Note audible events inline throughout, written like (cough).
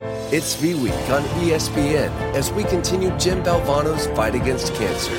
It's V Week on ESPN as we continue Jim Valvano's fight against cancer.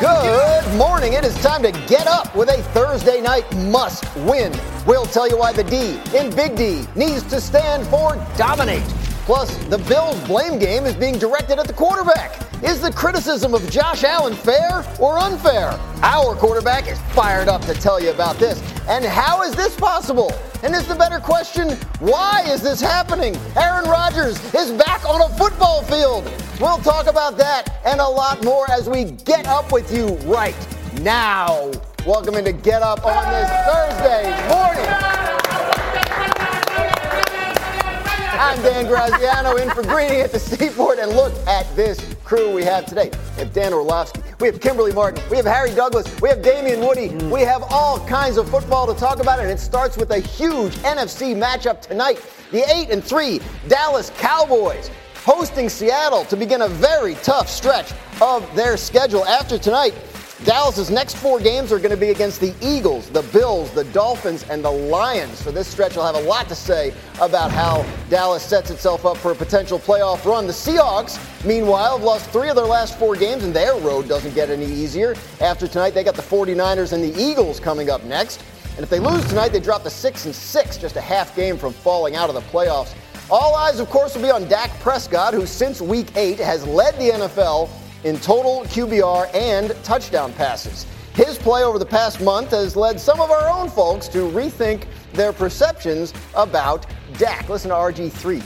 Good morning. It is time to get up with a Thursday night must win. We'll tell you why the D in Big D needs to stand for dominate. Plus, the Bills' blame game is being directed at the quarterback. Is the criticism of Josh Allen fair or unfair? Our quarterback is fired up to tell you about this. And how is this possible? And is the better question, why is this happening? Aaron Rodgers is back on a football field. We'll talk about that and a lot more as we get up with you right now. Welcome into Get Up on this Thursday morning. I'm Dan Graziano in for Greeny at the Seaport, and look at this crew we have today. We have Dan Orlovsky, we have Kimberly Martin, we have Harry Douglas, we have Damien Woody. Mm. We have all kinds of football to talk about, and it starts with a huge NFC matchup tonight. The 8 and 3 Dallas Cowboys hosting Seattle to begin a very tough stretch of their schedule after tonight. Dallas's next four games are going to be against the Eagles, the Bills, the Dolphins, and the Lions. So this stretch will have a lot to say about how Dallas sets itself up for a potential playoff run. The Seahawks, meanwhile, have lost three of their last four games, and their road doesn't get any easier. After tonight, they got the 49ers and the Eagles coming up next. And if they lose tonight, they drop to six and six, just a half game from falling out of the playoffs. All eyes, of course, will be on Dak Prescott, who since week eight has led the NFL in total QBR and touchdown passes. His play over the past month has led some of our own folks to rethink their perceptions about Dak. Listen to RG3.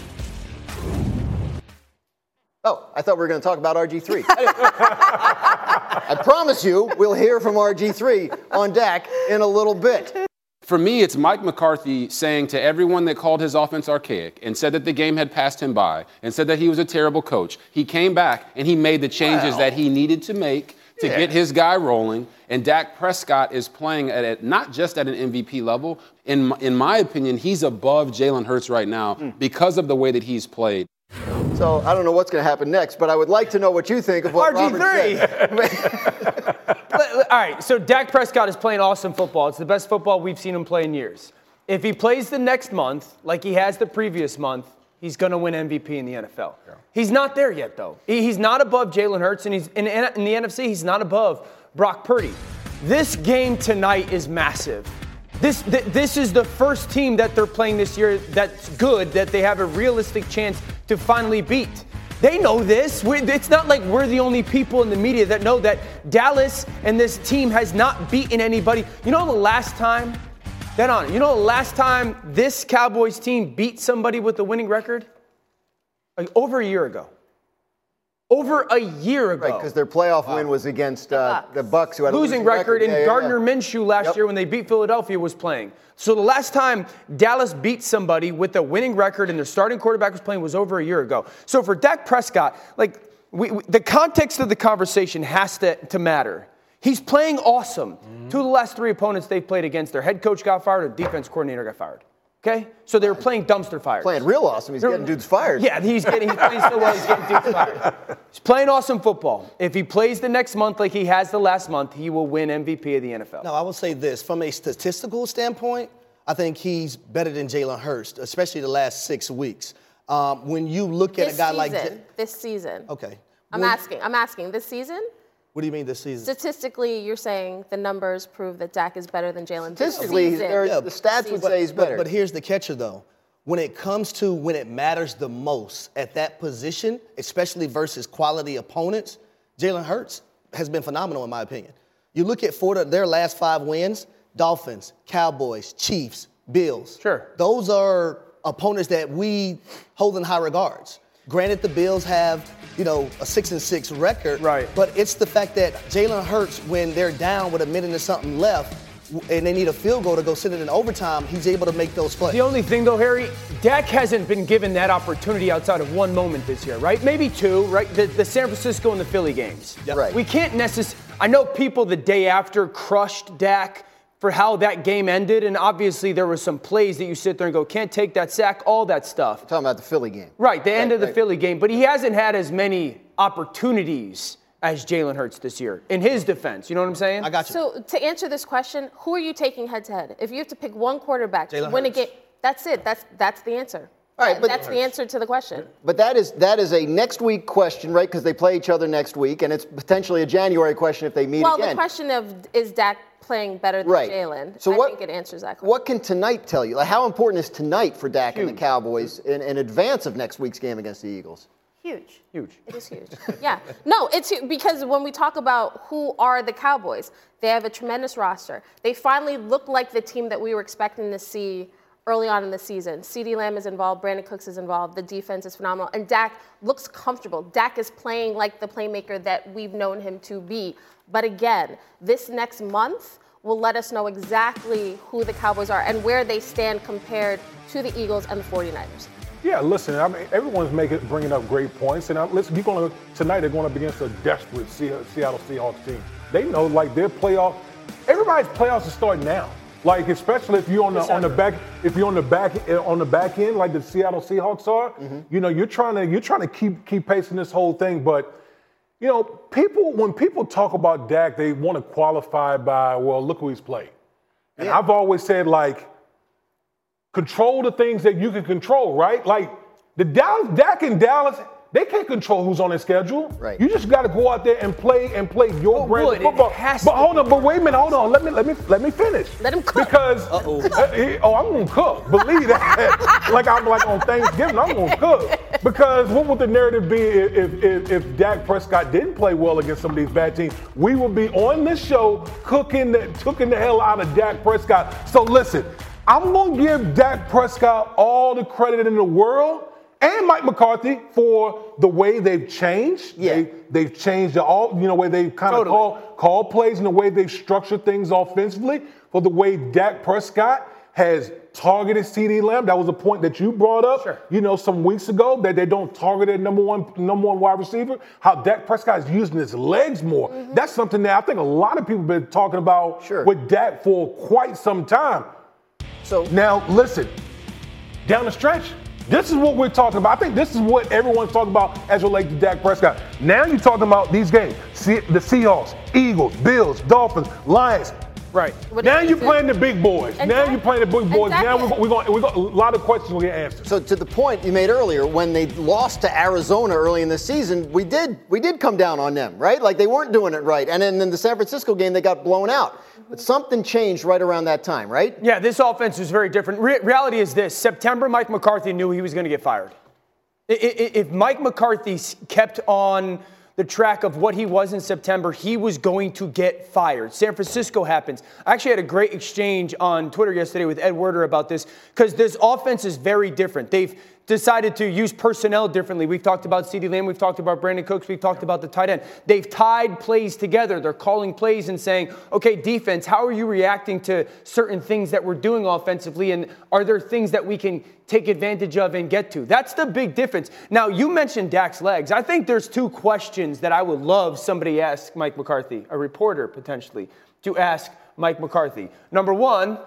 Oh, I thought we were going to talk about RG3. (laughs) I promise you, we'll hear from RG3 on Dak in a little bit. For me, it's Mike McCarthy saying to everyone that called his offense archaic and said that the game had passed him by and said that he was a terrible coach. He came back and he made the changes that he needed to make to yeah. get his guy rolling. And Dak Prescott is playing at, at not just at an MVP level. In, in my opinion, he's above Jalen Hurts right now mm. because of the way that he's played. So I don't know what's going to happen next, but I would like to know what you think of what RG3. Robert said. (laughs) All right, so Dak Prescott is playing awesome football. It's the best football we've seen him play in years. If he plays the next month like he has the previous month, he's going to win MVP in the NFL. Yeah. He's not there yet, though. He's not above Jalen Hurts, and he's in, in the NFC. He's not above Brock Purdy. This game tonight is massive. This, th- this is the first team that they're playing this year that's good, that they have a realistic chance to finally beat. They know this. We're, it's not like we're the only people in the media that know that Dallas and this team has not beaten anybody. You know the last time, then on, you know the last time this Cowboys team beat somebody with a winning record? Like over a year ago. Over a year ago. Right, because their playoff wow. win was against uh, the Bucks, who had losing, losing record, record. and yeah, Gardner yeah. Minshew last yep. year when they beat Philadelphia was playing. So the last time Dallas beat somebody with a winning record and their starting quarterback was playing was over a year ago. So for Dak Prescott, like we, we, the context of the conversation has to, to matter. He's playing awesome. Mm-hmm. Two of the last three opponents they've played against, their head coach got fired, or defense coordinator got fired. Okay? So they were playing dumpster fires. Playing real awesome. He's They're, getting dudes fired. Yeah, he's getting he's playing so well, he's getting dudes fired. (laughs) He's playing awesome football. If he plays the next month like he has the last month, he will win MVP of the NFL. No, I will say this. From a statistical standpoint, I think he's better than Jalen Hurts, especially the last six weeks. Um, when you look at this a guy season, like J- this season. Okay. I'm when, asking. I'm asking. This season. What do you mean this season? Statistically, you're saying the numbers prove that Dak is better than Jalen. Statistically, yeah, the stats season. would say he's better. But, but here's the catcher, though. When it comes to when it matters the most at that position, especially versus quality opponents, Jalen Hurts has been phenomenal in my opinion. You look at four their last five wins: Dolphins, Cowboys, Chiefs, Bills. Sure. Those are opponents that we hold in high regards. Granted, the Bills have, you know, a six and six record. Right. But it's the fact that Jalen Hurts, when they're down with a minute or something left, and they need a field goal to go send it in overtime, he's able to make those plays. The only thing, though, Harry, Dak hasn't been given that opportunity outside of one moment this year, right? Maybe two, right? The, the San Francisco and the Philly games. Yep. Right. We can't necessarily. I know people the day after crushed Dak for how that game ended. And obviously, there were some plays that you sit there and go, can't take that sack, all that stuff. talking about the Philly game. Right, the right, end of the right. Philly game. But he hasn't had as many opportunities as Jalen Hurts this year. In his defense, you know what I'm saying? I got you. So to answer this question, who are you taking head to head? If you have to pick one quarterback to Jalen win a game, that's it. That's that's the answer. All right, but- that's the answer to the question. But that is that is a next week question, right? Because they play each other next week, and it's potentially a January question if they meet Well, again. Well, the question of is Dak playing better than Right. Jalen? So I what- think it answers that question. What can tonight tell you? Like, how important is tonight for Dak and the Cowboys in, in advance of next week's game against the Eagles? Huge. Huge. It is huge. (laughs) yeah. No, it's hu- because when we talk about who are the Cowboys, they have a tremendous roster. They finally look like the team that we were expecting to see early on in the season. CeeDee Lamb is involved, Brandin Cooks is involved, the defense is phenomenal, and Dak looks comfortable. Dak is playing like the playmaker that we've known him to be. But again, this next month will let us know exactly who the Cowboys are and where they stand compared to the Eagles and the 49ers. Yeah, listen. I mean, everyone's making bringing up great points, and I, listen. You're going to tonight. They're going up against a desperate Seattle Seahawks team. They know like their playoff. Everybody's playoffs are starting now. Like especially if you're on the on the back if you're on the back eh, on the back end like the Seattle Seahawks are. Mm-hmm. You know, you're trying to you're trying to keep keep pacing this whole thing, but you know, people when people talk about Dak, they want to qualify by, well, look who he's played. And I've always said like, control the things that you can control, right? Like the Dallas, Dak and Dallas, they can't control who's on their schedule. Right. You just got to go out there and play and play your Well, brand of football. but hold on, but wait a minute, hold on. Let me let me let me finish. Let him cook. Because uh, (laughs) he- oh, I'm gonna cook. Believe that. (laughs) like I'm like on Thanksgiving, I'm gonna cook. Because what would the narrative be if, if if if Dak Prescott didn't play well against some of these bad teams? We would be on this show cooking the cooking the hell out of Dak Prescott. So listen, I'm gonna give Dak Prescott all the credit in the world. And Mike McCarthy for the way they've changed. Yeah. They, they've changed the all, you know, way they've kind of Totally. call, call plays and the way they've structured things offensively. For the way Dak Prescott has targeted CeeDee Lamb. That was a point that you brought up, Sure. you know, some weeks ago that they don't target their number one number one wide receiver. How Dak Prescott is using his legs more. Mm-hmm. That's something that I think a lot of people have been talking about Sure. with Dak for quite some time. So Now, listen, down the stretch, this is what we're talking about. I think this is what everyone's talking about as relates to Dak Prescott. Now you're talking about these games. The Seahawks, Eagles, Bills, Dolphins, Lions. Right. What now you're playing the big boys. And now you're playing the big boys. Dak- Now we're, we're going. We got a lot of questions we're gonna answer. So to the point you made earlier, when they lost to Arizona early in the season, we did we did come down on them, right? Like they weren't doing it right. And then in the San Francisco game, they got blown out. But something changed right around that time, right? Yeah, this offense was very different. Re- reality is this September, Mike McCarthy knew he was going to get fired. I- I- If Mike McCarthy kept on the track of what he was in September, he was going to get fired. San Francisco happens. I actually had a great exchange on Twitter yesterday with Ed Werder about this because this offense is very different. They've decided to use personnel differently. We've talked about CeeDee Lamb, we've talked about Brandin Cooks, we've talked about the tight end. They've tied plays together. They're calling plays and saying, okay, defense, how are you reacting to certain things that we're doing offensively? And are there things that we can take advantage of and get to? That's the big difference. Now, you mentioned Dak's legs. I think there's two questions that I would love somebody ask Mike McCarthy, a reporter potentially, to ask Mike McCarthy. Number one,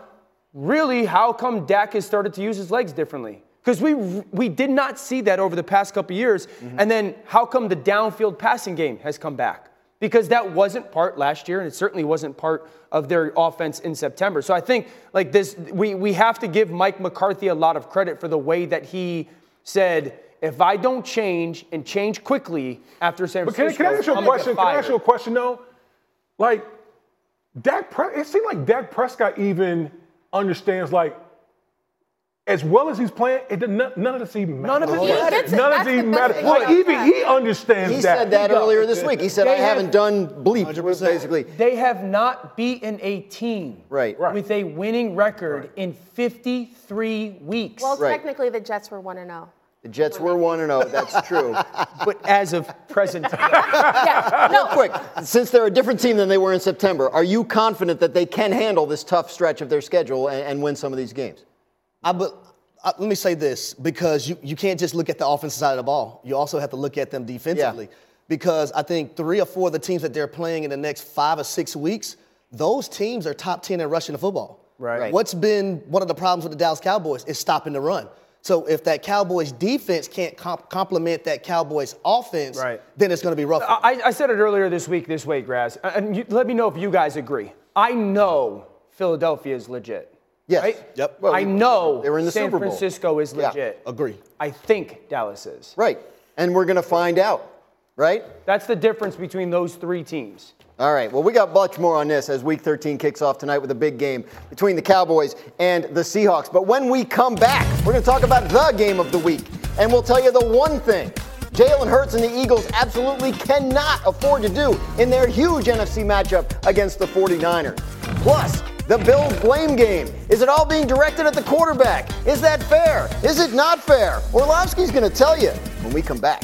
really, how come Dak has started to use his legs differently? Because we we did not see that over the past couple years. Mm-hmm. And then how come the downfield passing game has come back? Because that wasn't part last year, and it certainly wasn't part of their offense in September. So I think like this, we we have to give Mike McCarthy a lot of credit for the way that he said. If I don't change and change quickly after San But can, Francisco, can I ask you a I'm question? Can I ask you a question though? Like, Dak, Pre- it seemed like Dak Prescott even understands like. As well as he's playing, it, none, none of this even matters. None of it He gets it. None of That's it the even matters. thing Like even he understands He that. He said that earlier this week. He said, They I haven't done bleep, 100%. basically. They have not beaten a team Right. Right. with a winning record in 53 weeks. Well, Right. technically, the Jets were 1 0. The Jets were 1 0. That's true. (laughs) but as of present (laughs) time, Yeah, no, Quick, since they're a different team than they were in September, are you confident that they can handle this tough stretch of their schedule and, and win some of these games? I, but let me say this because you, you can't just look at the offensive side of the ball. You also have to look at them defensively. Because I think three or four of the teams that they're playing in the next five or six weeks, those teams are top 10 in rushing the football. Right. Right. What's been one of the problems with the Dallas Cowboys is stopping the run. So if that Cowboys defense can't comp- complement that Cowboys offense, Right. then it's going to be rough. I, I said it earlier this week, this way, Graz, and you, let me know if you guys agree. I know Philadelphia is legit. Yes. Right? Yep. Well, I know they were in the San Super Bowl. Francisco is Yeah. legit. Agree. I think Dallas is. Right. And we're going to find out, right? That's the difference between those three teams. All right. Well, we got much more on this as Week 13 kicks off tonight with a big game between the Cowboys and the Seahawks. But when we come back, we're going to talk about the game of the week, and we'll tell you the one thing Jalen Hurts and the Eagles absolutely cannot afford to do in their huge NFC matchup against the 49ers. Plus, the Bills blame game. Is it all being directed at the quarterback? Is that fair? Is it not fair? Orlovsky's going to tell you when we come back.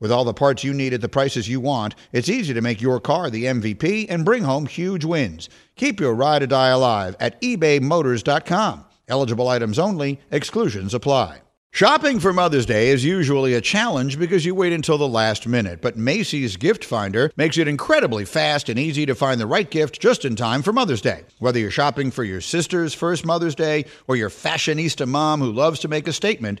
With all the parts you need at the prices you want, it's easy to make your car the MVP and bring home huge wins. Keep your ride or die alive at ebaymotors.com. Eligible items only, exclusions apply. Shopping for Mother's Day is usually a challenge because you wait until the last minute, but Macy's Gift Finder makes it incredibly fast and easy to find the right gift just in time for Mother's Day. Whether you're shopping for your sister's first Mother's Day or your fashionista mom who loves to make a statement,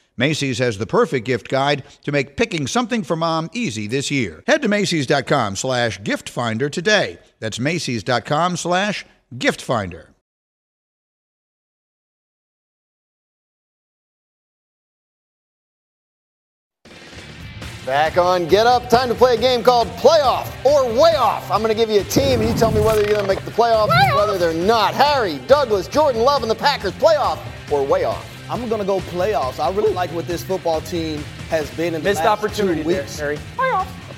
Macy's has the perfect gift guide to make picking something for mom easy this year. Head to Macy's.com slash gift finder today. That's Macy's.com slash gift finder. Back on Get Up. Time to play a game called Playoff or Way Off. I'm going to give you a team, and you tell me whether you're going to make the playoffs or whether they're not. Harry, Douglas, Jordan Love, and the Packers. Playoff or Way Off? I'm going to go playoffs. I really like what this football team has been in the Missed last opportunity two there, weeks. Harry.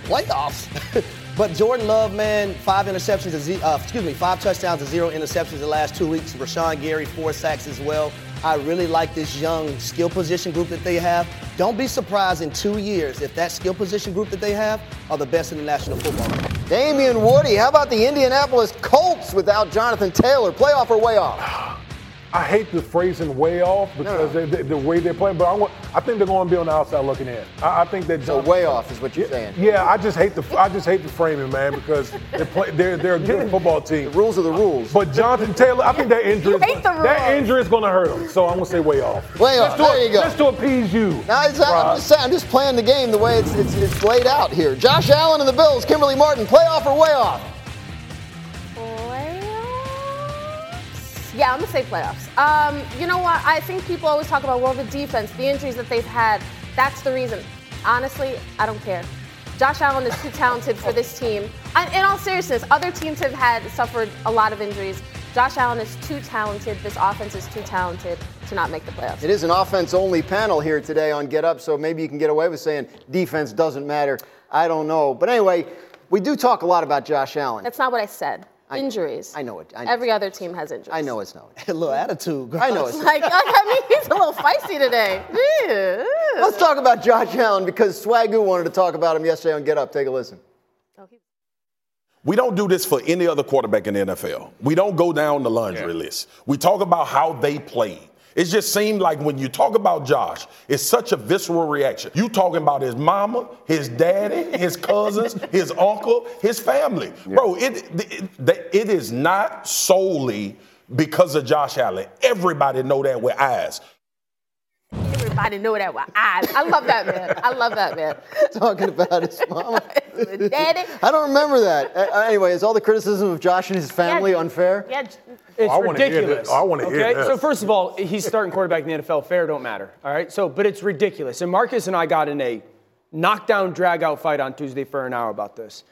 playoffs. (laughs) but Jordan Love, man, five interceptions, ze- uh, excuse me, five touchdowns and zero interceptions the last two weeks. Rashan Gary, four sacks as well. I really like this young skill position group that they have. Don't be surprised in two years if that skill position group that they have are the best in the National Football League. Damien Woody, how about the Indianapolis Colts without Jonathan Taylor? Playoff or way off? I hate the phrasing way off because they, they- the way they're playing, but I, want, I think they're going to be on the outside looking in. I, I think that So way off is what you're saying. Yeah, I just hate the I just hate the framing, man, because they're play, they're they're a good football team. The rules are the rules. But Jonathan Taylor, I think that (laughs) injury is, that injury is going to hurt him. So I'm going to say way off. Way off. There you go. Just to appease you. Now, it's, I'm, just saying, I'm just playing the game the way it's, it's, it's laid out here. Josh Allen and the Bills, Kimberly Martin, playoff or way off? Yeah, I'm gonna say playoffs. Um, you know what? I think people always talk about well the defense, the injuries that they've had. That's the reason. Honestly, I don't care. Josh Allen is too talented for this team. And in all seriousness, other teams have had suffered a lot of injuries. Josh Allen is too talented. This offense is too talented to not make the playoffs. It is an offense only panel here today on Get Up, so maybe you can get away with saying defense doesn't matter. I don't know. But anyway, we do talk a lot about Josh Allen. That's not what I said. Injuries. I know it. I know. Every other team has injuries. I know it's not. (laughs) A little attitude. girl. I know it's (laughs) Like, like, I mean, he's a little feisty today. (laughs) Let's talk about Josh Allen because Swagu wanted to talk about him yesterday on Get Up. Take a listen. Oh, we don't do this for any other quarterback in the NFL. We don't go down the laundry list. We talk about how they played. It just seemed like when you talk about Josh, it's such a visceral reaction. You talking about his mama, his daddy, his cousins, (laughs) his uncle, his family. Bro, it, it, it is not solely because of Josh Allen. Everybody know that with eyes. Everybody know that with eyes. I love that man. I love that man. (laughs) Talking about his mama. (laughs) Daddy. I don't remember that. Uh, anyway, is all the criticism of Josh and his family Yeah. unfair? Yeah. It's I wanna hear ridiculous. this. I wanna hear okay? this. So first of all, he's starting quarterback in the NFL. Fair don't matter. All right. So, but it's ridiculous. And Marcus and I got in a knockdown, drag-out fight on Tuesday for an hour about this.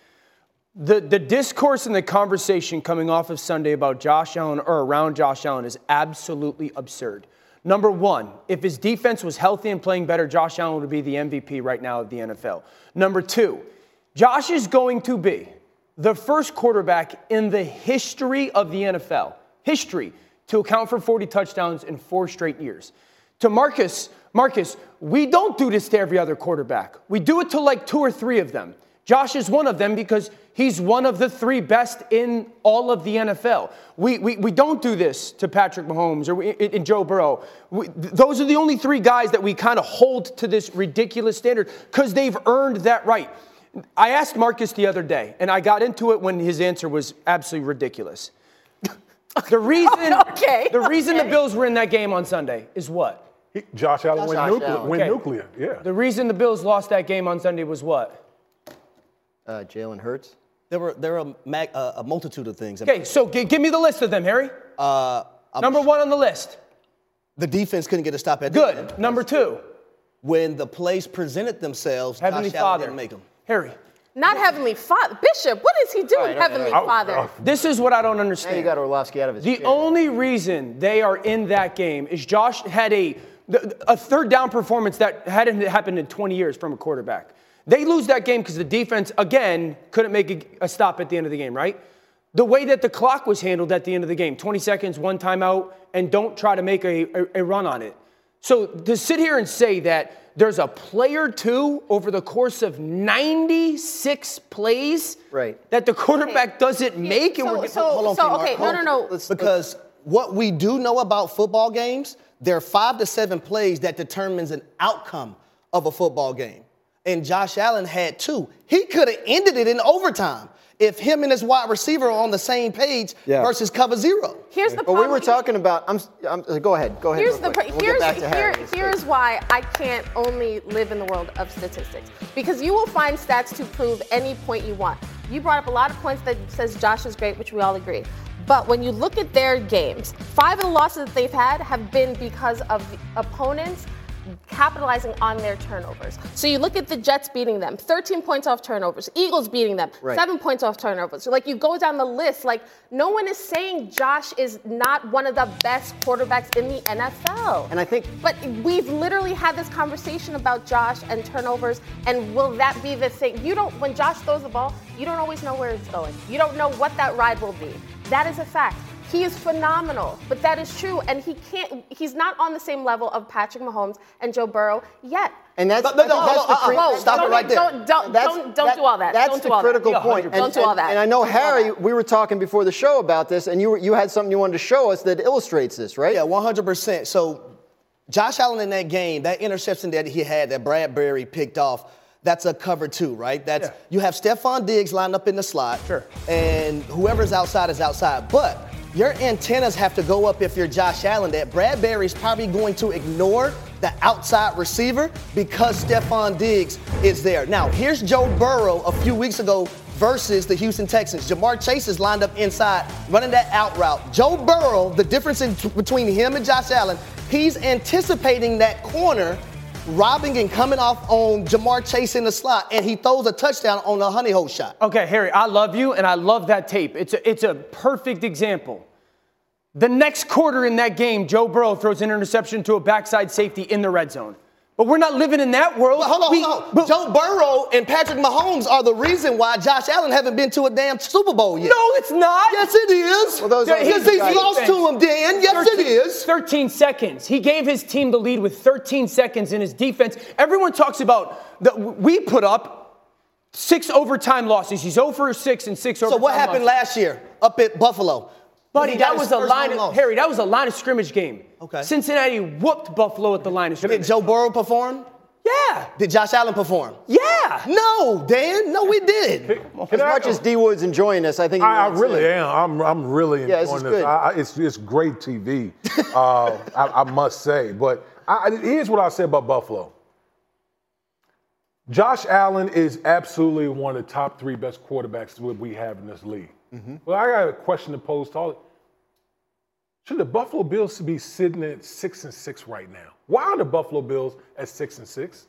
The the discourse and the conversation coming off of Sunday about Josh Allen or around Josh Allen is absolutely absurd. Number one, if his defense was healthy and playing better, Josh Allen would be the MVP right now of the NFL. Number two, Josh is going to be the first quarterback in the history of the NFL, history, to account for 40 touchdowns in four straight years. To Marcus, Marcus, we don't do this to every other quarterback. We do it to like two or three of them. Josh is one of them because he's one of the three best in all of the NFL. We, we, we don't do this to Patrick Mahomes or we, and Joe Burrow. We, those are the only three guys that we kind of hold to this ridiculous standard because they've earned that right. I asked Marcus the other day, and I got into it when his answer was absolutely ridiculous. (laughs) The reason, (laughs) Okay, the reason the. Bills were in that game on Sunday is what? He- Josh Allen went Josh nuclear. Allen. Went Okay. nuclear. Yeah. The reason the Bills lost that game on Sunday was what? Uh, Jalen Hurts. There were there are a, mag, uh, a multitude of things. Okay, so g- give me the list of them, Harry. Uh, Number one on the list. the defense couldn't get a stop at the end. Good. Number two, When the plays presented themselves, Heavenly Josh Father. didn't make them. Harry, Not Heavenly Father. Bishop, what is he doing, All right, all right, Heavenly all right. Father? Oh, this is what I don't Now you got Orlovsky out of his The chair. only reason they are in that game is Josh had a a third down performance that hadn't happened in 20 years from a quarterback. They lose that game because the defense again couldn't make a, a stop at the end of the game, right? The way that the clock was handled at the end of the game, 20 seconds, one timeout, and don't try to make a, a, a run on it. So to sit here and say that there's a play or two over the course of 96 plays Right. that the quarterback doesn't make, and So, we're so, Hold on, so Mark. okay, no, Hold no, on. no. Because what we do know about football games, there are five to seven plays that determines an outcome of a football game. And Josh Allen had two. He could have ended it in overtime if him and his wide receiver are on the same page Yeah. versus cover zero. Here's the But problem. we were talking about. I'm. I'm uh, go ahead. Go ahead. Here's real the quick. pr- We'll here's get back to here, here's why I can't only live in the world of statistics because you will find stats to prove any point you want. You brought up a lot of points that says Josh is great, which we all agree. But when you look at their games, five of the losses that they've had have been because of the opponents capitalizing on their turnovers. So you look at the Jets beating them, 13 points off turnovers, Eagles beating them, Right. seven points off turnovers. So like you go down the list, like no one is saying Josh is not one of the best quarterbacks in the NFL. And I think But we've literally had this conversation about Josh and turnovers, and will that be the thing? You don't, when Josh throws the ball, you don't always know where it's going. You don't know what that ride will be. That is a fact. He is phenomenal, but that is true, and he can't. He's not on the same level of Patrick Mahomes and Joe Burrow yet. And that's, No, no, no, that's hold the on, cri- stop it don't, right there. Don't, don't, That's- don't, don't that- do all that. That's don't the do all critical that. point. Don't do all that. And I know Don't Harry, we were talking before the show about this, and you were, you had something you wanted to show us that illustrates this, right? Yeah, 100%. So Josh Allen in that game, that interception that he had that Bradberry picked off, that's a cover two, right? That's Yeah. you have Stefon Diggs lined up in the slot. Sure. And whoever's outside is outside. But your antennas have to go up if you're Josh Allen that Bradberry's probably going to ignore the outside receiver because Stefon Diggs is there. Now, here's Joe Burrow a few weeks ago versus the Houston Texans. Ja'Marr Chase is lined up inside, running that out route. Joe Burrow, the difference in, between him and Josh Allen, he's anticipating that corner robbing and coming off on Ja'Marr Chase in the slot, and he throws a touchdown on a honey hole shot. Okay, Harry, I love you and I love that tape. It's a, it's a perfect example. The next quarter in that game, Joe Burrow throws an interception to a backside safety in the red zone. But we're not living in that world. But hold on, We- hold on. but- Joe Burrow and Patrick Mahomes are the reason why Josh Allen haven't been to a damn Super Bowl yet. No, it's not. Yes, it is. Well, those Because the he's guys- lost to him, Dan. Yes, it 13 is. 13 seconds. He gave his team the lead with 13 seconds in his defense. Everyone talks about that we put up six overtime losses. He's oh over six and six So what happened losses. last year up at Buffalo? Buddy, that was a line. Of. Harry, that was a line of scrimmage game. Okay. Cincinnati whooped Buffalo at the line of scrimmage. Did. Joe Burrow perform? yeah. Did Josh Allen perform? Yeah. No, Dan. No, we did. As Can I- much as D Wood's enjoying this, I think I, I really in. am. I'm, I'm really Yeah, this enjoying is this. good. I, I, it's, it's great TV, uh, I, I must say. But I, I- here's what I say about Buffalo. Josh Allen is absolutely one of the top three best quarterbacks that we have in this league. Mm-hmm. Well, I got a question to pose to all. Should the Buffalo Bills be sitting at six and six right now? Why are the Buffalo Bills at six and six?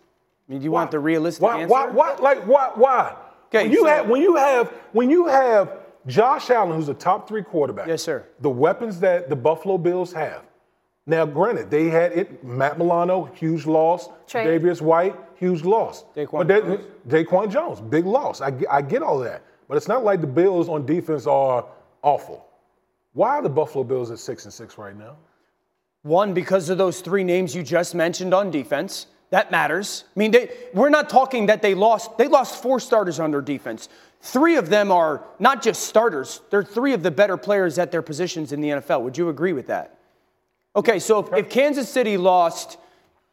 I mean, do you Why? want the realistic why, answer? Why? Why? Like why? Why? Okay, when you so- have when you have when you have Josh Allen, who's a top three quarterback. Yes, sir. The weapons that the Buffalo Bills have. Now, granted, they had it. Matt Milano, huge loss. Trey. Davis White, huge loss. DaQuan but that, Jones. DaQuan Jones, big loss. I, I get all that, but it's not like the Bills on defense are awful. Why are the Buffalo Bills at six and six right now? One, because of those three names you just mentioned on defense. That matters. I mean, they, we're not talking that they lost. They lost four starters on their defense. Three of them are not just starters. They're three of the better players at their positions in the NFL. Would you agree with that? Okay, so if, if Kansas City lost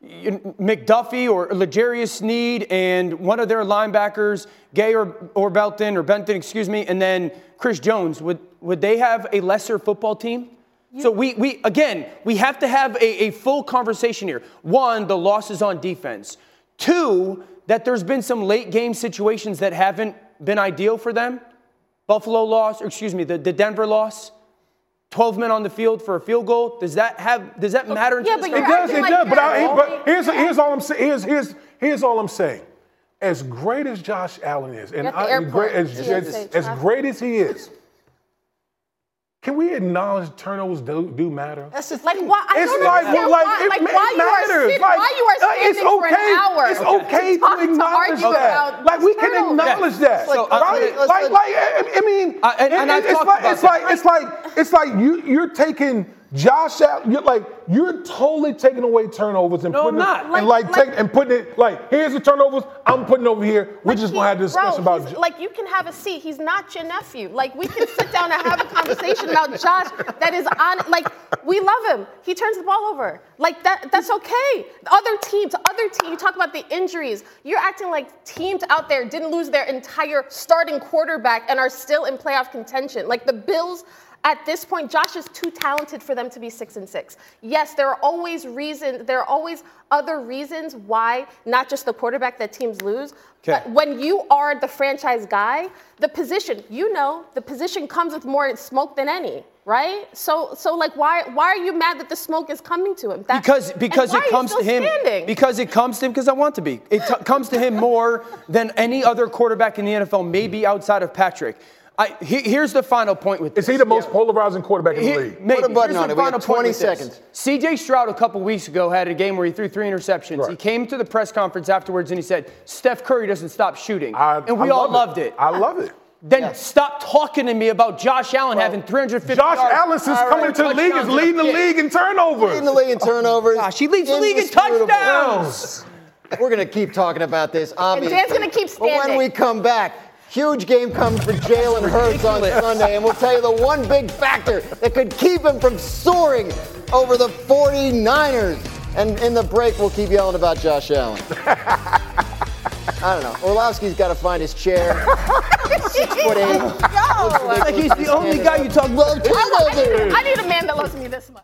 McDuffie or L'Jarius Sneed and one of their linebackers, Gay or, or Belton or Benton, excuse me, and then Chris Jones, would, would they have a lesser football team? So we, we again, we have to have a, a full conversation here. One, the losses on defense. Two, that there's been some late game situations that haven't been ideal for them. Buffalo loss, or excuse me, the, the Denver loss. 12 men on the field for a field goal. Does that have does that matter? in Yeah, this but It does, it like does. But, I, but here's, here's all I'm saying. Here's, here's, here's all I'm saying. As great as Josh Allen is, and I, great, as, TSA as, as great as he is, can we acknowledge turnovers do, do matter? That's the Like why? I It's don't like, understand like, why, it, like it why you are matters. sitting, like, why you are uh, like, standing it's okay. for an hour. It's okay talk- to acknowledge argue that. about Like we can turnovers. acknowledge that. So, right? I- let's- like, like, I, I mean, I- and- and it- it's like, it's like, it's like, it's like you, you're taking Josh out. You're like, you're totally taking away turnovers and No, putting I'm it, not. and like, Like- take, and putting it like, here's the turnovers. I'm putting over here. We're Like just he- gonna have this bro, about. like you can have a seat. He's not your nephew. Like we can sit down and have a conversation about Josh that is on. Like we love him. He turns the ball over. Like that. That's okay. Other teams, other team. You talk about the injuries. You're acting like teams out there didn't lose their entire starting quarterback and are still in playoff contention. Like the Bills. At this point, Josh is too talented for them to be six and six. Yes, there are always reasons. There are always other reasons why, not just the quarterback that teams lose. Okay. But when you are the franchise guy, the position, you know, the position comes with more smoke than any, right? So, so like, why, why are you mad that the smoke is coming to him? That- because because it comes to him standing? because it comes to him because I want to be. It t- comes to him more than any other quarterback in the NFL, maybe outside of Patrick. I, he- here's the final point with this. Is he the most polarizing quarterback in the Here- league? maybe. Put a button Here's on the it. We have point 20 seconds. CJ Stroud a couple weeks ago had a game where he threw three interceptions. Right. He came to the press conference afterwards and he said, "Steph Curry doesn't stop shooting," I- and we I all love loved it. I love it. Then stop talking to me about Josh Allen having 350 Josh yards. Allen, is coming to the league, is leading the league in turnovers. Leading the league in turnovers. Gosh, he leads the league in touchdowns. We're going to keep talking about this, obviously. Dan's gonna keep But when we come back, huge game comes for Jalen Hurts on Sunday, and we'll tell you the one big factor that could keep him from soaring over the 49ers. And in the break, we'll keep yelling about Josh Allen. (laughs) I don't know. Orlovsky's got to find his chair. (laughs) Six foot eight. Yo, Like he's the only guy you talk about. I, need, I need a man that loves me this much.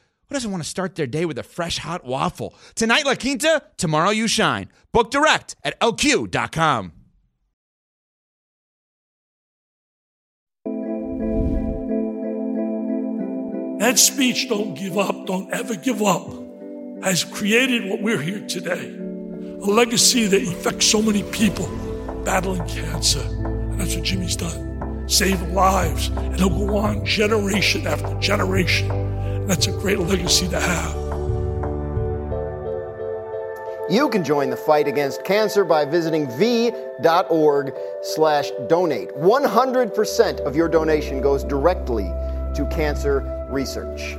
who doesn't want to start their day with a fresh hot waffle? Tonight, La Quinta, tomorrow, you shine. Book direct at lq.com. That speech, don't give up, don't ever give up, has created what we're here today a legacy that affects so many people battling cancer. And that's what Jimmy's done. save lives. And he'll go on generation after generation. That's a great legacy to have. You can join the fight against cancer by visiting v.org slash donate. 100% of your donation goes directly to cancer research.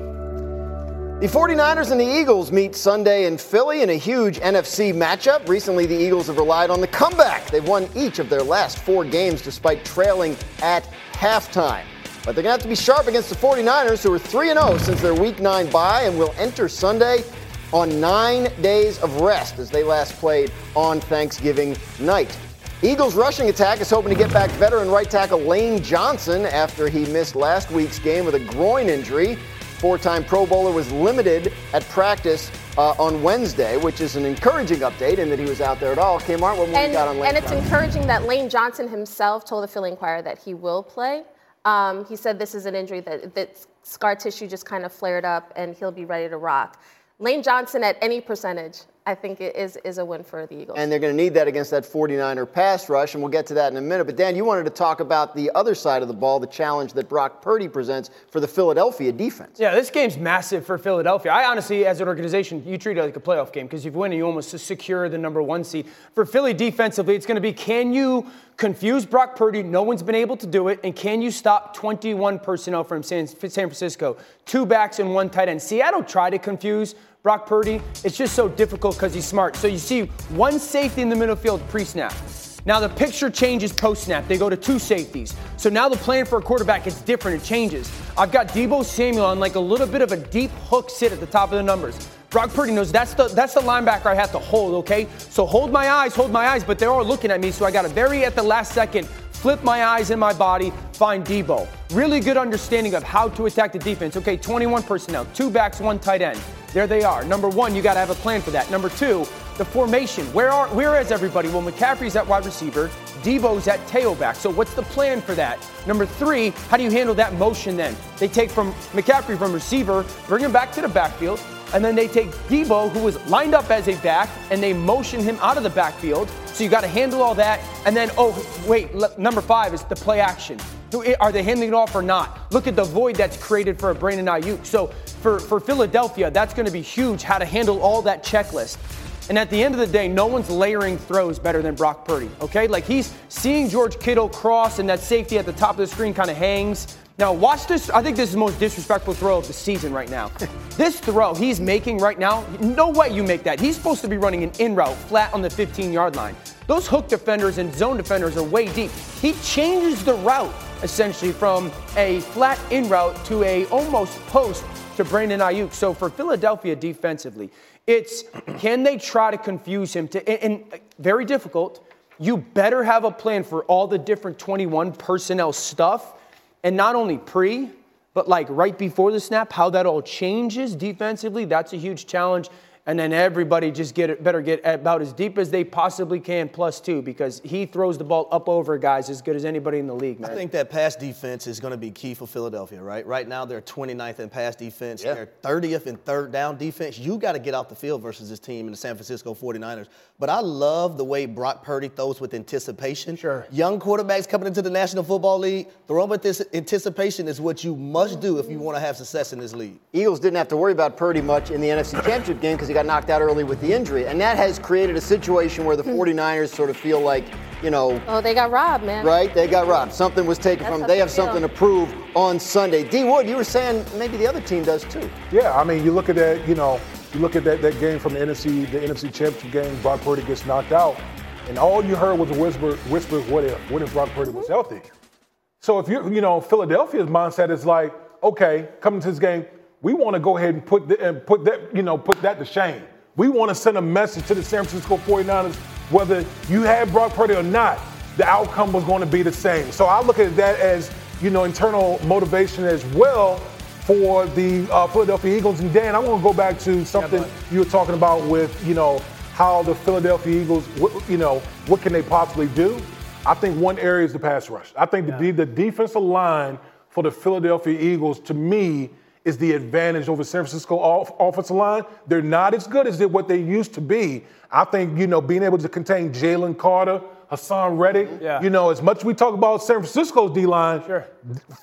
The 49ers and the Eagles meet Sunday in Philly in a huge NFC matchup. Recently, the Eagles have relied on the comeback. They've won each of their last four games despite trailing at halftime. But they're going to have to be sharp against the 49ers, who are 3 0 since their Week 9 bye and will enter Sunday on nine days of rest as they last played on Thanksgiving night. Eagles rushing attack is hoping to get back veteran right tackle Lane Johnson after he missed last week's game with a groin injury. Four time Pro Bowler was limited at practice uh, on Wednesday, which is an encouraging update in that he was out there at all. Kmart, what more and, you got on Lane and it's Johnson? encouraging that Lane Johnson himself told the Philly Inquirer that he will play. Um, he said this is an injury that, that scar tissue just kind of flared up and he'll be ready to rock. Lane Johnson at any percentage, I think it is, is a win for the Eagles. And they're going to need that against that 49er pass rush, and we'll get to that in a minute. But Dan, you wanted to talk about the other side of the ball, the challenge that Brock Purdy presents for the Philadelphia defense. Yeah, this game's massive for Philadelphia. I honestly, as an organization, you treat it like a playoff game because if you win, you almost secure the number one seed. For Philly defensively, it's going to be can you confuse Brock Purdy? No one's been able to do it. And can you stop 21 personnel from San, San Francisco? Two backs and one tight end. Seattle tried to confuse Brock Purdy. It's just so difficult because he's smart. So you see one safety in the middle field pre snap. Now the picture changes post snap. They go to two safeties. So now the plan for a quarterback is different. It changes. I've got Deebo Samuel on like a little bit of a deep hook sit at the top of the numbers. Brock Purdy knows that's the that's the linebacker I have to hold. Okay, so hold my eyes, hold my eyes, but they're all looking at me. So I got to very at the last second flip my eyes in my body, find Deebo. Really good understanding of how to attack the defense. Okay, 21 personnel, two backs, one tight end. There they are. Number one, you got to have a plan for that. Number two, the formation. Where are where is everybody? Well, McCaffrey's at wide receiver, Deebo's at tailback. So what's the plan for that? Number three, how do you handle that motion then? They take from McCaffrey from receiver, bring him back to the backfield, and then they take Deebo, who was lined up as a back, and they motion him out of the backfield. So you got to handle all that. And then, oh, wait, number five is the play action. Are they handing it off or not? Look at the void that's created for a Brandon Aiyuk. So for, for Philadelphia, that's going to be huge how to handle all that checklist. And at the end of the day, no one's layering throws better than Brock Purdy, okay? Like he's seeing George Kittle cross and that safety at the top of the screen kind of hangs. Now, watch this. I think this is the most disrespectful throw of the season right now. (laughs) this throw he's making right now, no way you make that. He's supposed to be running an in route flat on the 15 yard line. Those hook defenders and zone defenders are way deep. He changes the route essentially from a flat in route to a almost post to Brandon Aiyuk. So for Philadelphia defensively, it's (clears throat) can they try to confuse him to and, and uh, very difficult. You better have a plan for all the different 21 personnel stuff and not only pre, but like right before the snap, how that all changes defensively. That's a huge challenge. And then everybody just get it, better get about as deep as they possibly can plus two because he throws the ball up over guys as good as anybody in the league, man. I think that pass defense is going to be key for Philadelphia, right? Right now they're 29th in pass defense. Yeah. They're 30th in third down defense. You got to get off the field versus this team in the San Francisco 49ers. But I love the way Brock Purdy throws with anticipation. Sure. Young quarterbacks coming into the National Football League, throwing with this anticipation is what you must do if you want to have success in this league. Eagles didn't have to worry about Purdy much in the NFC Championship game because he got knocked out early with the injury. And that has created a situation where the hmm. 49ers sort of feel like, you know, Oh, they got robbed, man. right? They got robbed. Something was taken That's from them. They they have feel. something to prove on Sunday. D Wood, you were saying maybe the other team does too. Yeah, I mean, you look at that, you know, you look at that, that game from the NFC, the NFC Championship game, Brock Purdy gets knocked out, and all you heard was a whisper, whisper, what if? What if Brock Purdy was mm-hmm. healthy? So if you, you know, Philadelphia's mindset is like, okay, coming to this game, we want to go ahead and put the, and put that, you know, put that to shame. We want to send a message to the San Francisco 49ers, whether you had Brock Purdy or not, the outcome was going to be the same. So I look at that as, you know, internal motivation as well for the uh, Philadelphia Eagles. And Dan, I want to go back to something you were talking about with, you know, how the Philadelphia Eagles, what, you know, what can they possibly do? I think one area is the pass rush. I think the, the defensive line for the Philadelphia Eagles, to me, is the advantage over San Francisco off- offensive line. They're not as good as they, what they used to be. I think, you know, being able to contain Jalen Carter, Haason Reddick, Yeah. you know, as much as we talk about San Francisco's D line, Sure.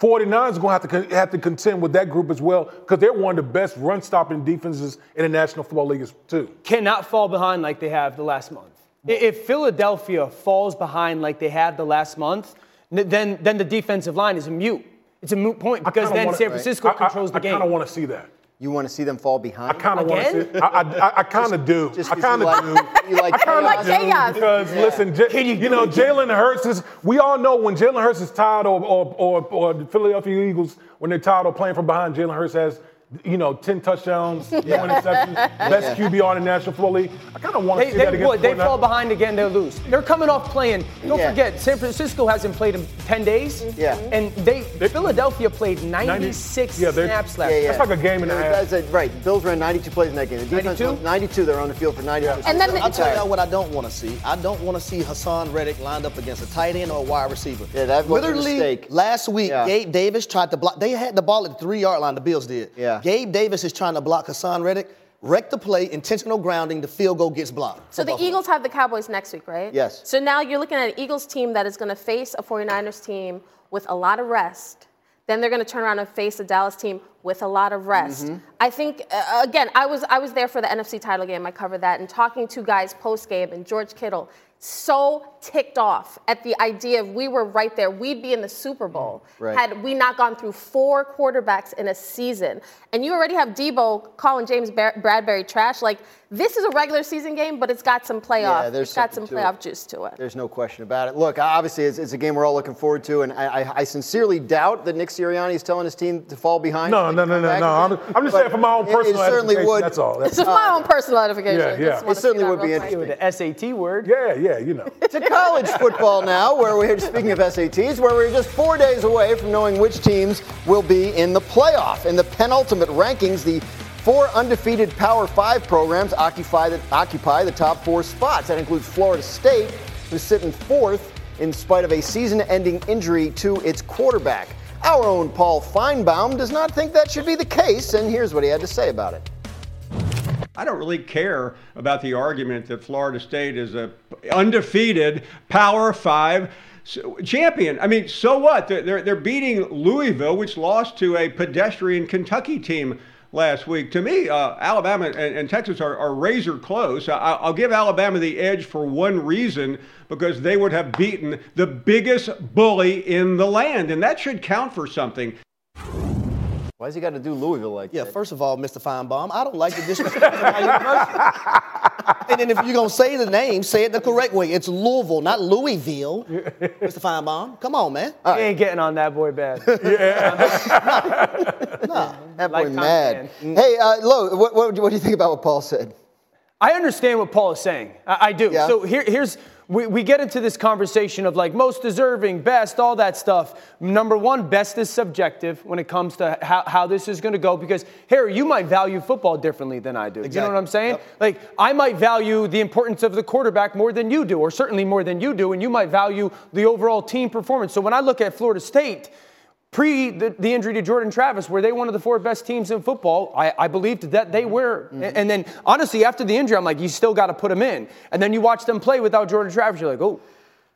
49ers are going to have to have to contend with that group as well because they're one of the best run stopping defenses in the National Football League, as- too. cannot fall behind like they have the last month. If Philadelphia falls behind like they had the last month, then then the defensive line is a mute. It's a moot point because then wanna- San Francisco I- I- controls the game. I, game. kind of want to see that. You want to see them fall behind? I kind of want to see. I, I, I kind of do. Just I 'cause kind of do. you like I kind chaos. of Like do chaos. because Yeah. listen, J- you, know, Jalen Hurts is. We all know when Jalen Hurts is tired, or or, or or the Philadelphia Eagles when they're tired of playing from behind, Jalen Hurts has. You know, 10 touchdowns, (laughs) no interceptions, best QBR in the National Football League. I kind of want to They, see that they, against would. they the 49ers. fall behind again, they'll lose. They're coming off playing. Don't Yeah. forget, San Francisco hasn't played in 10 days. Mm-hmm. Yeah. And they Philadelphia played 96 yeah, snaps last Yeah, yeah. That's like a game and a half. That's it, right. Bills ran 92 plays in that game. The defense 92? won 92. They're on the field for 92. And then the- I'll tell you what I don't want to see. I don't want to see Haason Reddick lined up against a tight end or a wide receiver. Yeah, that was a Literally, mistake. last week, Yeah. Gabe Davis tried to block. They had the ball at the three yard line, the Bills did. Yeah. Gabe Davis is trying to block Haason Reddick. Wreck the play, intentional grounding, the field goal gets blocked. So the Buffalo. Eagles have the Cowboys next week, right? Yes. So now you're looking at an Eagles team that is going to face a 49ers team with a lot of rest. Then they're going to turn around and face a Dallas team with a lot of rest. Mm-hmm. I think uh, again, I was I was there for the NFC title game. I covered that and talking to guys post game and George Kittle so ticked off at the idea of we were right there. We'd be in the Super Bowl Right. had we not gone through four quarterbacks in a season. And you already have Deebo calling James Bar- Bradberry trash. Like this is a regular season game, but it's got some playoff. Yeah, there's it's got some playoff it. juice to it. There's no question about it. Look, obviously, it's, it's a game we're all looking forward to, and I, I, I sincerely doubt that Nick Sirianni is telling his team to fall behind. No, no, no, no, no. I'm, I'm just saying for my own it- personal It certainly edification, would. That's all. That's, It's my own personal edification. Yeah, yeah. Just wanna It certainly that would be real quick. interesting. With the SAT word. yeah, yeah, you know. to college football now, where we're speaking of SATs, where we're just four days away from knowing which teams will be in the playoff. In the penultimate rankings, the four undefeated Power Five programs occupy the, occupy the top four spots. That includes Florida State, who's sitting fourth in spite of a season-ending injury to its quarterback. Our own Paul Finebaum does not think that should be the case, and here's what he had to say about it. I don't really care about the argument that Florida State is a undefeated Power Five champion. I mean, so what? They're, they're, they're beating Louisville, which lost to a pedestrian Kentucky team last week. To me, uh, Alabama and, and Texas are, are razor close. I, I'll give Alabama the edge for one reason because they would have beaten the biggest bully in the land, and that should count for something. Why's he got to do Louisville like that? Yeah, first of all, Mr. Finebaum, I don't like the disrespect to my university. And then if you're gonna say the name, say it the correct way. It's Louisville, not Louisville. Mr. Finebaum, come on, man. He ain't getting on that boy bad. (laughs) (laughs) That boy Lifetime mad. fan. Hey, uh, Lo, what, what, what do you think about what Paul said? I understand what Paul is saying. I, I do. Yeah. So here, here's we, we get into this conversation of like most deserving, best, all that stuff. Number one, best is subjective when it comes to how, how this is going to go because, Harry, you might value football differently than I do. You know what I'm saying? Yep. Like, I might value the importance of the quarterback more than you do, or certainly more than you do, and you might value the overall team performance. So when I look at Florida State, Pre the, the injury to Jordan Travis, were they one of the four best teams in football? I, I believed that they were. And, and then, honestly, after the injury, I'm like, you still got to put them in. And then you watch them play without Jordan Travis, you're like, oh,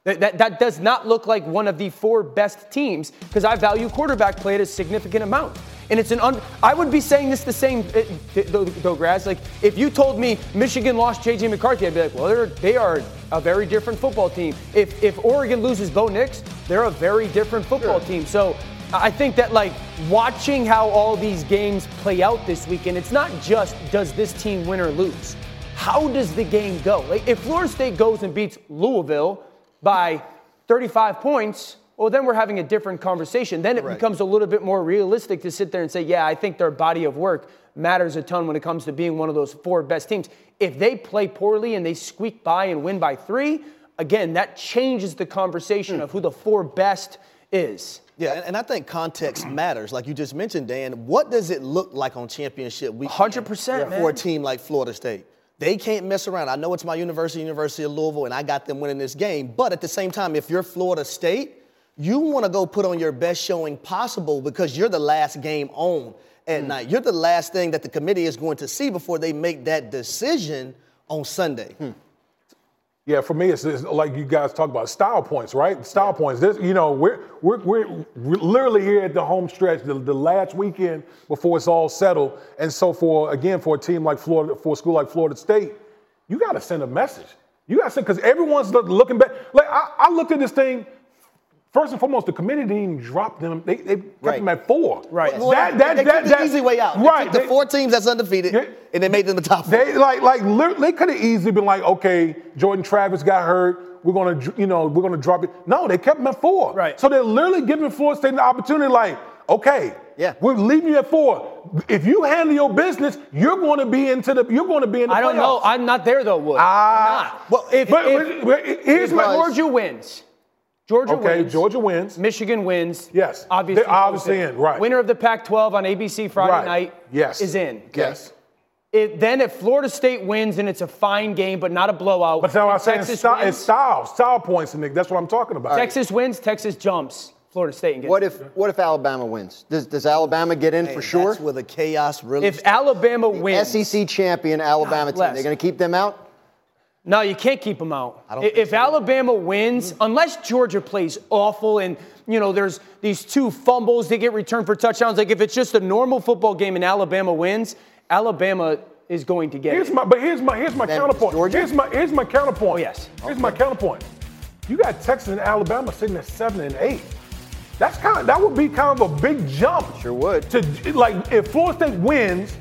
that, that, that does not look like one of the four best teams because I value quarterback play at a significant amount. And it's an un- I would be saying this the same, uh, though, though, Graz. Like, if you told me Michigan lost J.J. McCarthy, I'd be like, well, they're, they are a very different football team. If, if Oregon loses Bo Nix, they're a very different football team. So I think that, like, watching how all these games play out this weekend, it's not just does this team win or lose. How does the game go? Like, if Florida State goes and beats Louisville by 35 points, well, then we're having a different conversation. Then it becomes a little bit more realistic to sit there and say, yeah, I think their body of work matters a ton when it comes to being one of those four best teams. If they play poorly and they squeak by and win by three, again, that changes the conversation hmm. of who the four best is. Yeah, and, and I think context matters. Like you just mentioned, Dan, what does it look like on championship week? 100%, for a team like Florida State. They can't mess around. I know it's my university, University of Louisville, and I got them winning this game. But at the same time, if you're Florida State, you want to go put on your best showing possible because you're the last game on at night. You're the last thing that the committee is going to see before they make that decision on Sunday. Yeah, for me, it's, it's like you guys talk about style points, right? Style points. This, you know, we're, we're, we're, literally here at the home stretch, the, the last weekend before it's all settled. And so, for again, for a team like Florida, for a school like Florida State, you got to send a message. You got to send because everyone's look- looking back. Like I, I looked at this thing. First and foremost, the committee didn't even drop them. They, they kept Right. them at four. Right. Well, That, that, they that, took that, the easy way out. They Right. took the They- four teams that's undefeated, Yeah. and they made them the top four. they like like lit- they could have easily been like, okay, Jordan Travis got hurt. We're gonna you know we're gonna drop it. No, they kept them at four. Right. So they're literally giving Florida State the opportunity. Like, okay, Yeah. we're leaving you at four. If you handle your business, you're going to be into the you're going to be in the I don't know. I'm not there, though, Wood. Ah. I'm not. Well, if, but, if, but- but here's if my Georgia wins, Georgia okay. wins. Georgia wins. Michigan wins. Yes. Obviously. They're obviously goes in, right. Winner of the Pac 12 on ABC Friday Right. night Yes. is in. Yes. It, then if Florida State wins and it's a fine game but not a blowout, But that's what I'm and saying. Texas Style, wins, it's style, style points, Nick. That's what I'm talking about. Texas wins, Texas jumps Florida State and gets What if what if Alabama wins? Does, does Alabama get in Hey, for sure? That's where the chaos really. if Alabama wins. SEC champion Alabama team. bless. They're going to keep them out. No, you can't keep them out. I don't if so. Alabama wins, mm-hmm. unless Georgia plays awful and you know there's these two fumbles they get returned for touchdowns. Like if it's just a normal football game and Alabama wins, Alabama is going to get Here's it. my, but here's my, here's my Then counterpoint. Georgia? Here's my, here's my counterpoint. Oh, yes. Here's my counterpoint. You got Texas and Alabama sitting at seven and eight. That's kind of, that would be kind of a big jump. Sure would. To like, if Florida State wins,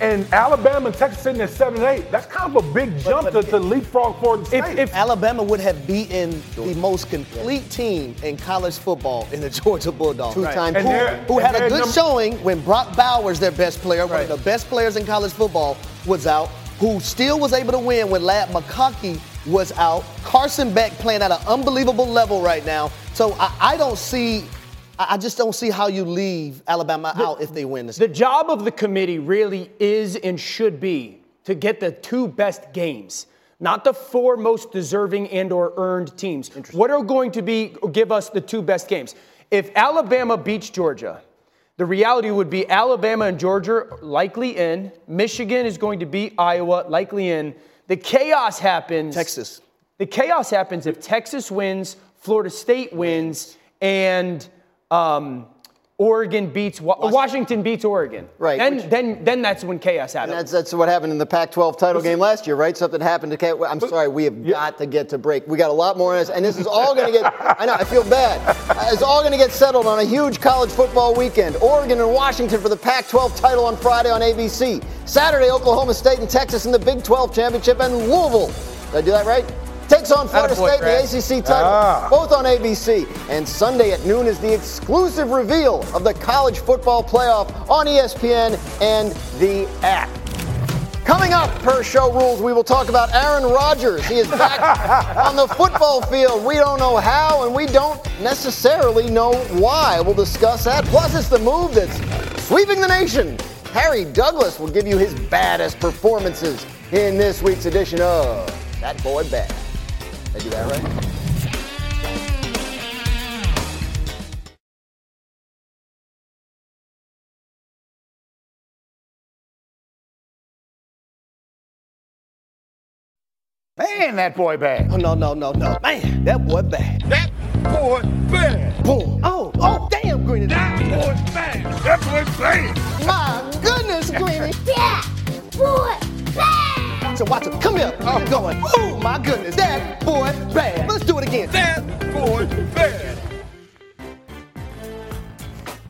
and Alabama and Texas sitting at seven and eight, that's kind of a big jump but to, to leapfrog Florida State. If, if Alabama would have beaten the most complete team in college football in the (laughs) Georgia Bulldogs. Two-time And who- who had a good num- showing when Brock Bowers, their best player, one of the best players in college football, was out, who still was able to win when Ladd McConkey was out. Carson Beck playing at an unbelievable level right now. So I, I don't see, I just don't see how you leave Alabama out if they win this. The job of the committee really is and should be to get the two best games, not the four most deserving and or earned teams. What are going to be give us the two best games? If Alabama beats Georgia, the reality would be Alabama and Georgia likely in. Michigan is going to beat Iowa, likely in. The chaos happens. Texas. The chaos happens if Texas wins, Florida State wins, and um, Oregon beats Wa- Washington beats Oregon. Right, Then, which- then, then that's when chaos happens. that's, that's what happened in the Pac-12 title game last year, right? Something happened to. Cat- I'm sorry, we have got to get to break. We got a lot more on this, and this is all going to get. I know, I feel bad. Uh, It's all going to get settled on a huge college football weekend. Oregon and Washington for the Pac-12 title on Friday on ABC. Saturday, Oklahoma State and Texas in the Big 12 championship, and Louisville. Did I do that right? Takes on Florida Attaboy, State Brad. in the ACC title, Ah. both on ABC. And Sunday at noon is the exclusive reveal of the college football playoff on ESPN and the app. Coming up, per show rules, we will talk about Aaron Rodgers. He is back (laughs) on the football field. We don't know how, and we don't necessarily know why. We'll discuss that. Plus, it's the move that's sweeping the nation. Harry Douglas will give you his baddest performances in this week's edition of That Boy Bad. Did I do that right? Man, that boy bad. Oh, no, no, no, no. Man, that boy bad. That boy bad. Boom. Oh, oh, damn, Greeny. That boy bad. That boy bad. My goodness, Greeny. (laughs) Yeah, boy bad. So watch it. Come here. I'm going. Oh, my goodness. That boy bad. Let's do it again. That boy bad.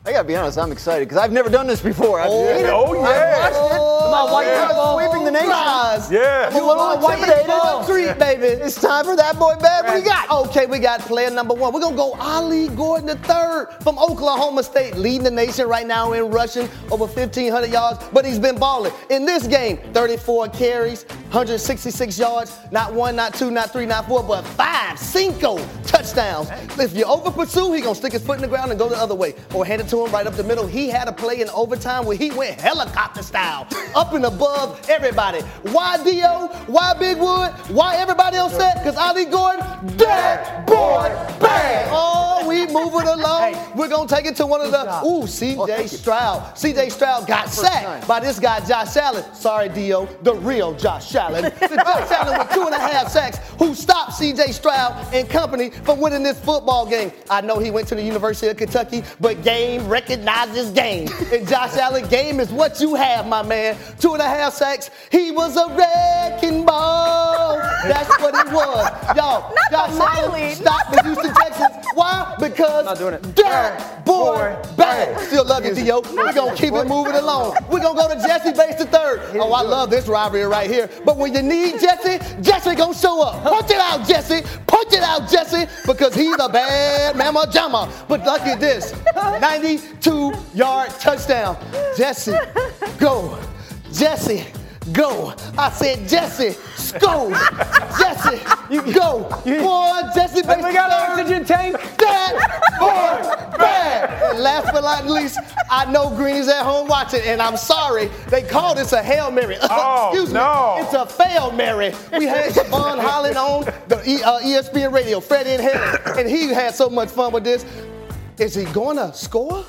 I gotta be honest, I'm excited because I've never done this before. I've Oh, seen it. oh, yeah. I've watched it. Come on, white Yeah. people. Sweeping the nation. Rise. Yeah. I'm a little on, white intimidated. Treat, baby. It's time for that boy bad. What do you got? Okay, we got player number one. We're gonna go Ollie Gordon III from Oklahoma State, leading the nation right now in rushing over 1,500 yards, but he's been balling. In this game, 34 carries, 166 yards, not one, not two, not three, not four, but five, cinco touchdowns. If you over pursue, he gonna stick his foot in the ground and go the other way, or hand it to him right up the middle. He had a play in overtime where he went helicopter style, (laughs) up and above everybody. Why Dio? Why Big Wood? Why everybody else set? Because Ollie Gordon, that boy bad. Oh, we moving along. We're gonna take it to one of the ooh, CJ Stroud. CJ Stroud got sacked by this guy, Josh Allen. Sorry, Dio, the real Josh Allen. (laughs) Josh Allen with two and a half sacks, who stopped CJ Stroud and company from winning this football game. I know he went to the University of Kentucky, but game recognizes game. And Josh Allen, game is what you have, my man. Two and a half sacks. He was a wrecking ball. That's what he was. (laughs) Y'all, Not Josh the Allen Miley. stopped the Houston Texans. Why? Because Not doing it. that boy bad. Still love you, Dio. We're gonna keep it moving along. We're gonna go to Jessie Bates the third. Oh, I love this rivalry right here. But when you need Jessie, Jessie gonna show up. Punch it out, Jessie. Punch it out, Jessie, because he's a bad mama jamma. But look at this. (laughs) 92 yard touchdown. Jessie, go. Jessie, go. I said Jessie, (laughs) go. Jessie, you go. Boy, Jessie Bates We got an oxygen tank. That boy bad. And last but not least, I know Greeny's at home watching, and I'm sorry they called this a hail mary. (laughs) Oh, Excuse no. me, it's a fail mary. We had Jevon Holland on the e, uh, ESPN radio, Freddie and Helen, and he had so much fun with this. Is he gonna score?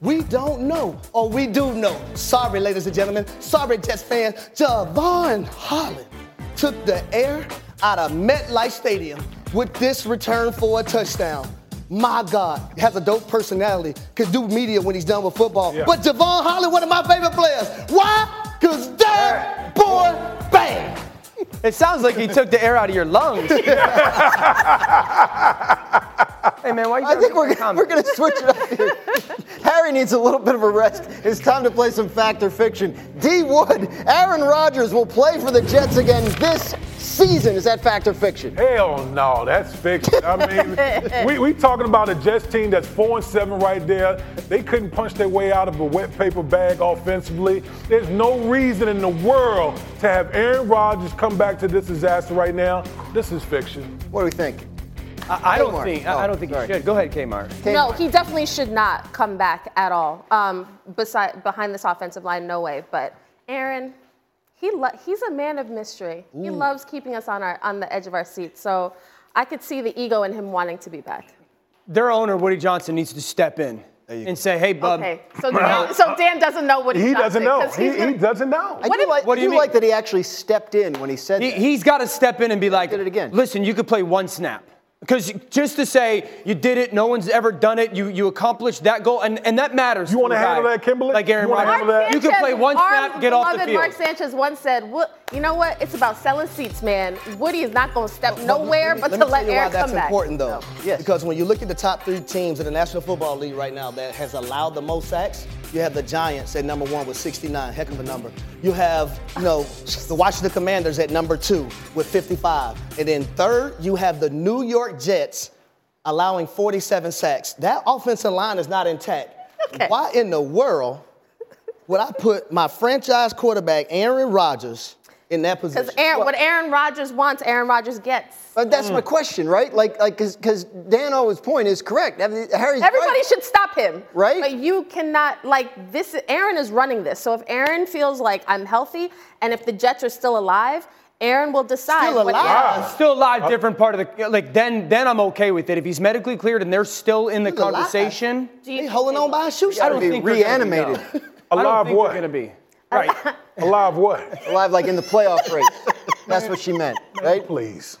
We don't know, or we do know. Sorry, ladies and gentlemen. Sorry, Jets fans. Jevon Holland took the air out of MetLife Stadium with this return for a touchdown. My God, has a dope personality, could do media when he's done with football. Yeah. But Jevon Holland, one of my favorite players. Why? Because that boy, bang! It sounds like he took the air out of your lungs. (laughs) hey man, why you I think we're, gonna, gonna- we're going to switch it up here. Harry needs a little bit of a rest. It's time to play some fact or fiction. D Wood, Aaron Rodgers will play for the Jets again this season. Is that fact or fiction? Hell no, that's fiction. I mean, we, we talking about a Jets team that's four and seven right there. They couldn't punch their way out of a wet paper bag offensively. There's no reason in the world to have Aaron Rodgers come back to this disaster right now. This is fiction. What do we think? I, I don't Kmart. think. I, I don't think Oh, sorry. he should. Go ahead, Kmart. No, he definitely should not come back at all. Um, beside behind this offensive line, no way. But Aaron, he lo- he's a man of mystery. He loves keeping us on our on the edge of our seats. So I could see the ego in him wanting to be back. Their owner, Woody Johnson, needs to step in and say, "Hey, bub." Okay, so Dan, (laughs) so Dan doesn't know what He doesn't know. He, gonna, he doesn't know. I do, like, what do I you mean? like that he actually stepped in when he said He, that. he's got to step in and be like, did it again. listen, you could play one snap. Because just to say you did it, no one's ever done it, you you accomplished that goal, and, and that matters. You wanna a handle that, Kimberly? Like Aaron You wanna Rodgers. that? You could play one our snap, get off the field. Mark Sanchez once said, "What? You know what? It's about selling seats, man. Woody is not going to step nowhere but let to me let tell you why Aaron that's come back." important, though. Yes. Because when you look at the top three teams in the National Football League right now that has allowed the most sacks, you have the Giants at number one with 69, heck of a number. You have, you know, the Washington Commanders at number two with 55. And then third, you have the New York Jets allowing 47 sacks. That offensive line is not intact. Okay. Why in the world would I put my franchise quarterback, Aaron Rodgers, in that position? Because Aaron, what Aaron Rodgers wants, Aaron Rodgers gets. But that's my mm. question, right? Like, like, because Dan O's point is correct. I mean, Harry's Everybody right. should stop him. Right? But you cannot, like, this, Aaron is running this. So if Aaron feels like I'm healthy and if the Jets are still alive, Aaron will decide. Still what alive? Aaron- Still alive, different part of the like. Then, then I'm okay with it. If he's medically cleared and they're still in the He's alive. conversation, Do you holding on by a shoe I don't be think they're gonna be, reanimated. no. I don't Alive what? gonna be. Right. (coughs) Alive what? Alive, like in the playoff race. That's what she meant, right? Please.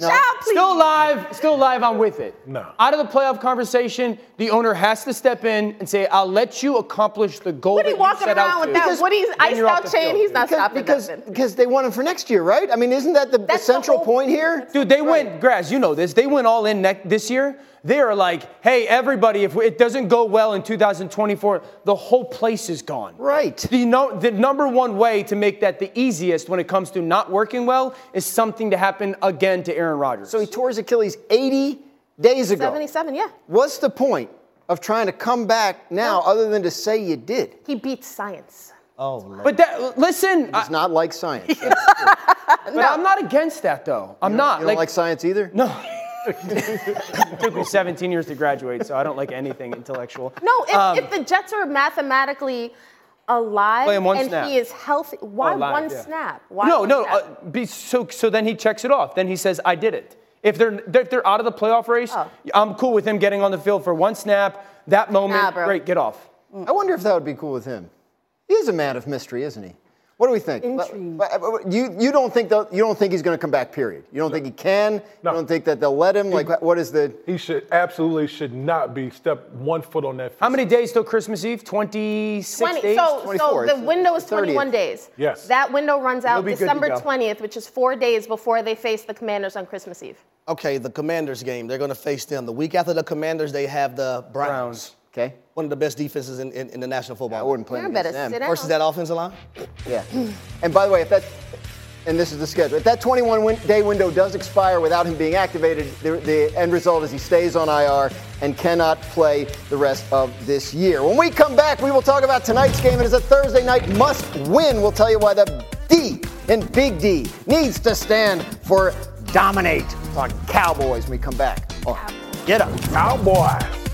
Child, please. Still alive, still alive, I'm with it. No. Out of the playoff conversation, the owner has to step in and say, I'll let you accomplish the goal What that you walking around with to. that What he's iced you're out chain. He's not Because, stopping because, nothing. because they want him for next year, right? I mean, isn't that the, the That's the central whole- point here? Dude, they went, Grass, you know this. They went all in ne- this year. They are like, hey, everybody, if it doesn't go well in 2024, the whole place is gone. Right. The, no, the number one way to make that the easiest when it comes to not working well is something to happen again to Aaron Rodgers. So he tore his Achilles 80 days ago. 77, yeah. What's the point of trying to come back now other than to say you did? He beats science. Oh, Lord. but that, listen, It's not like science. (laughs) You but I'm not against that though. I'm not. You don't like, science either? no. (laughs) it (laughs) took me 17 years to graduate, so I don't like anything intellectual. No, if, Um, if the Jets are mathematically alive Play him one and snap. he is healthy, why alive, one yeah. snap? Why no, one no. snap? Uh, be, so, so then he checks it off. Then he says, "I did it." If they're if they're out of the playoff race, Oh. I'm cool with him getting on the field for one snap. That moment, Nah, great, get off. I wonder if that would be cool with him. He is a man of mystery, isn't he? What do we think? Intrigue. Uh, You, you don't think they'll- you don't think he's going to come back? Period. You don't think he can? No. You don't think that they'll let him? Like, what is the? He should absolutely should not be step one foot on that. Field. How many days till Christmas Eve? 26 20, days. so, so the window is 21 days. Yes. That window runs out be good to December 20th, which is four days before they face the Commanders on Christmas Eve. Okay, the Commanders game. They're going to face them. The week after the Commanders, they have the Browns. Browns. Okay. One of the best defenses in, in, in the National Football I League. wouldn't play him better against them. sit down. Versus that offensive line? Yeah. (sighs) And by the way, if that, and this is the schedule, if that 21 win- day window does expire without him being activated, the, the end result is he stays on IR and cannot play the rest of this year. When we come back, we will talk about tonight's game. It is a Thursday night must win. We'll tell you why the D in Big D needs to stand for dominate on Cowboys when we come back. on Get up. Cowboys.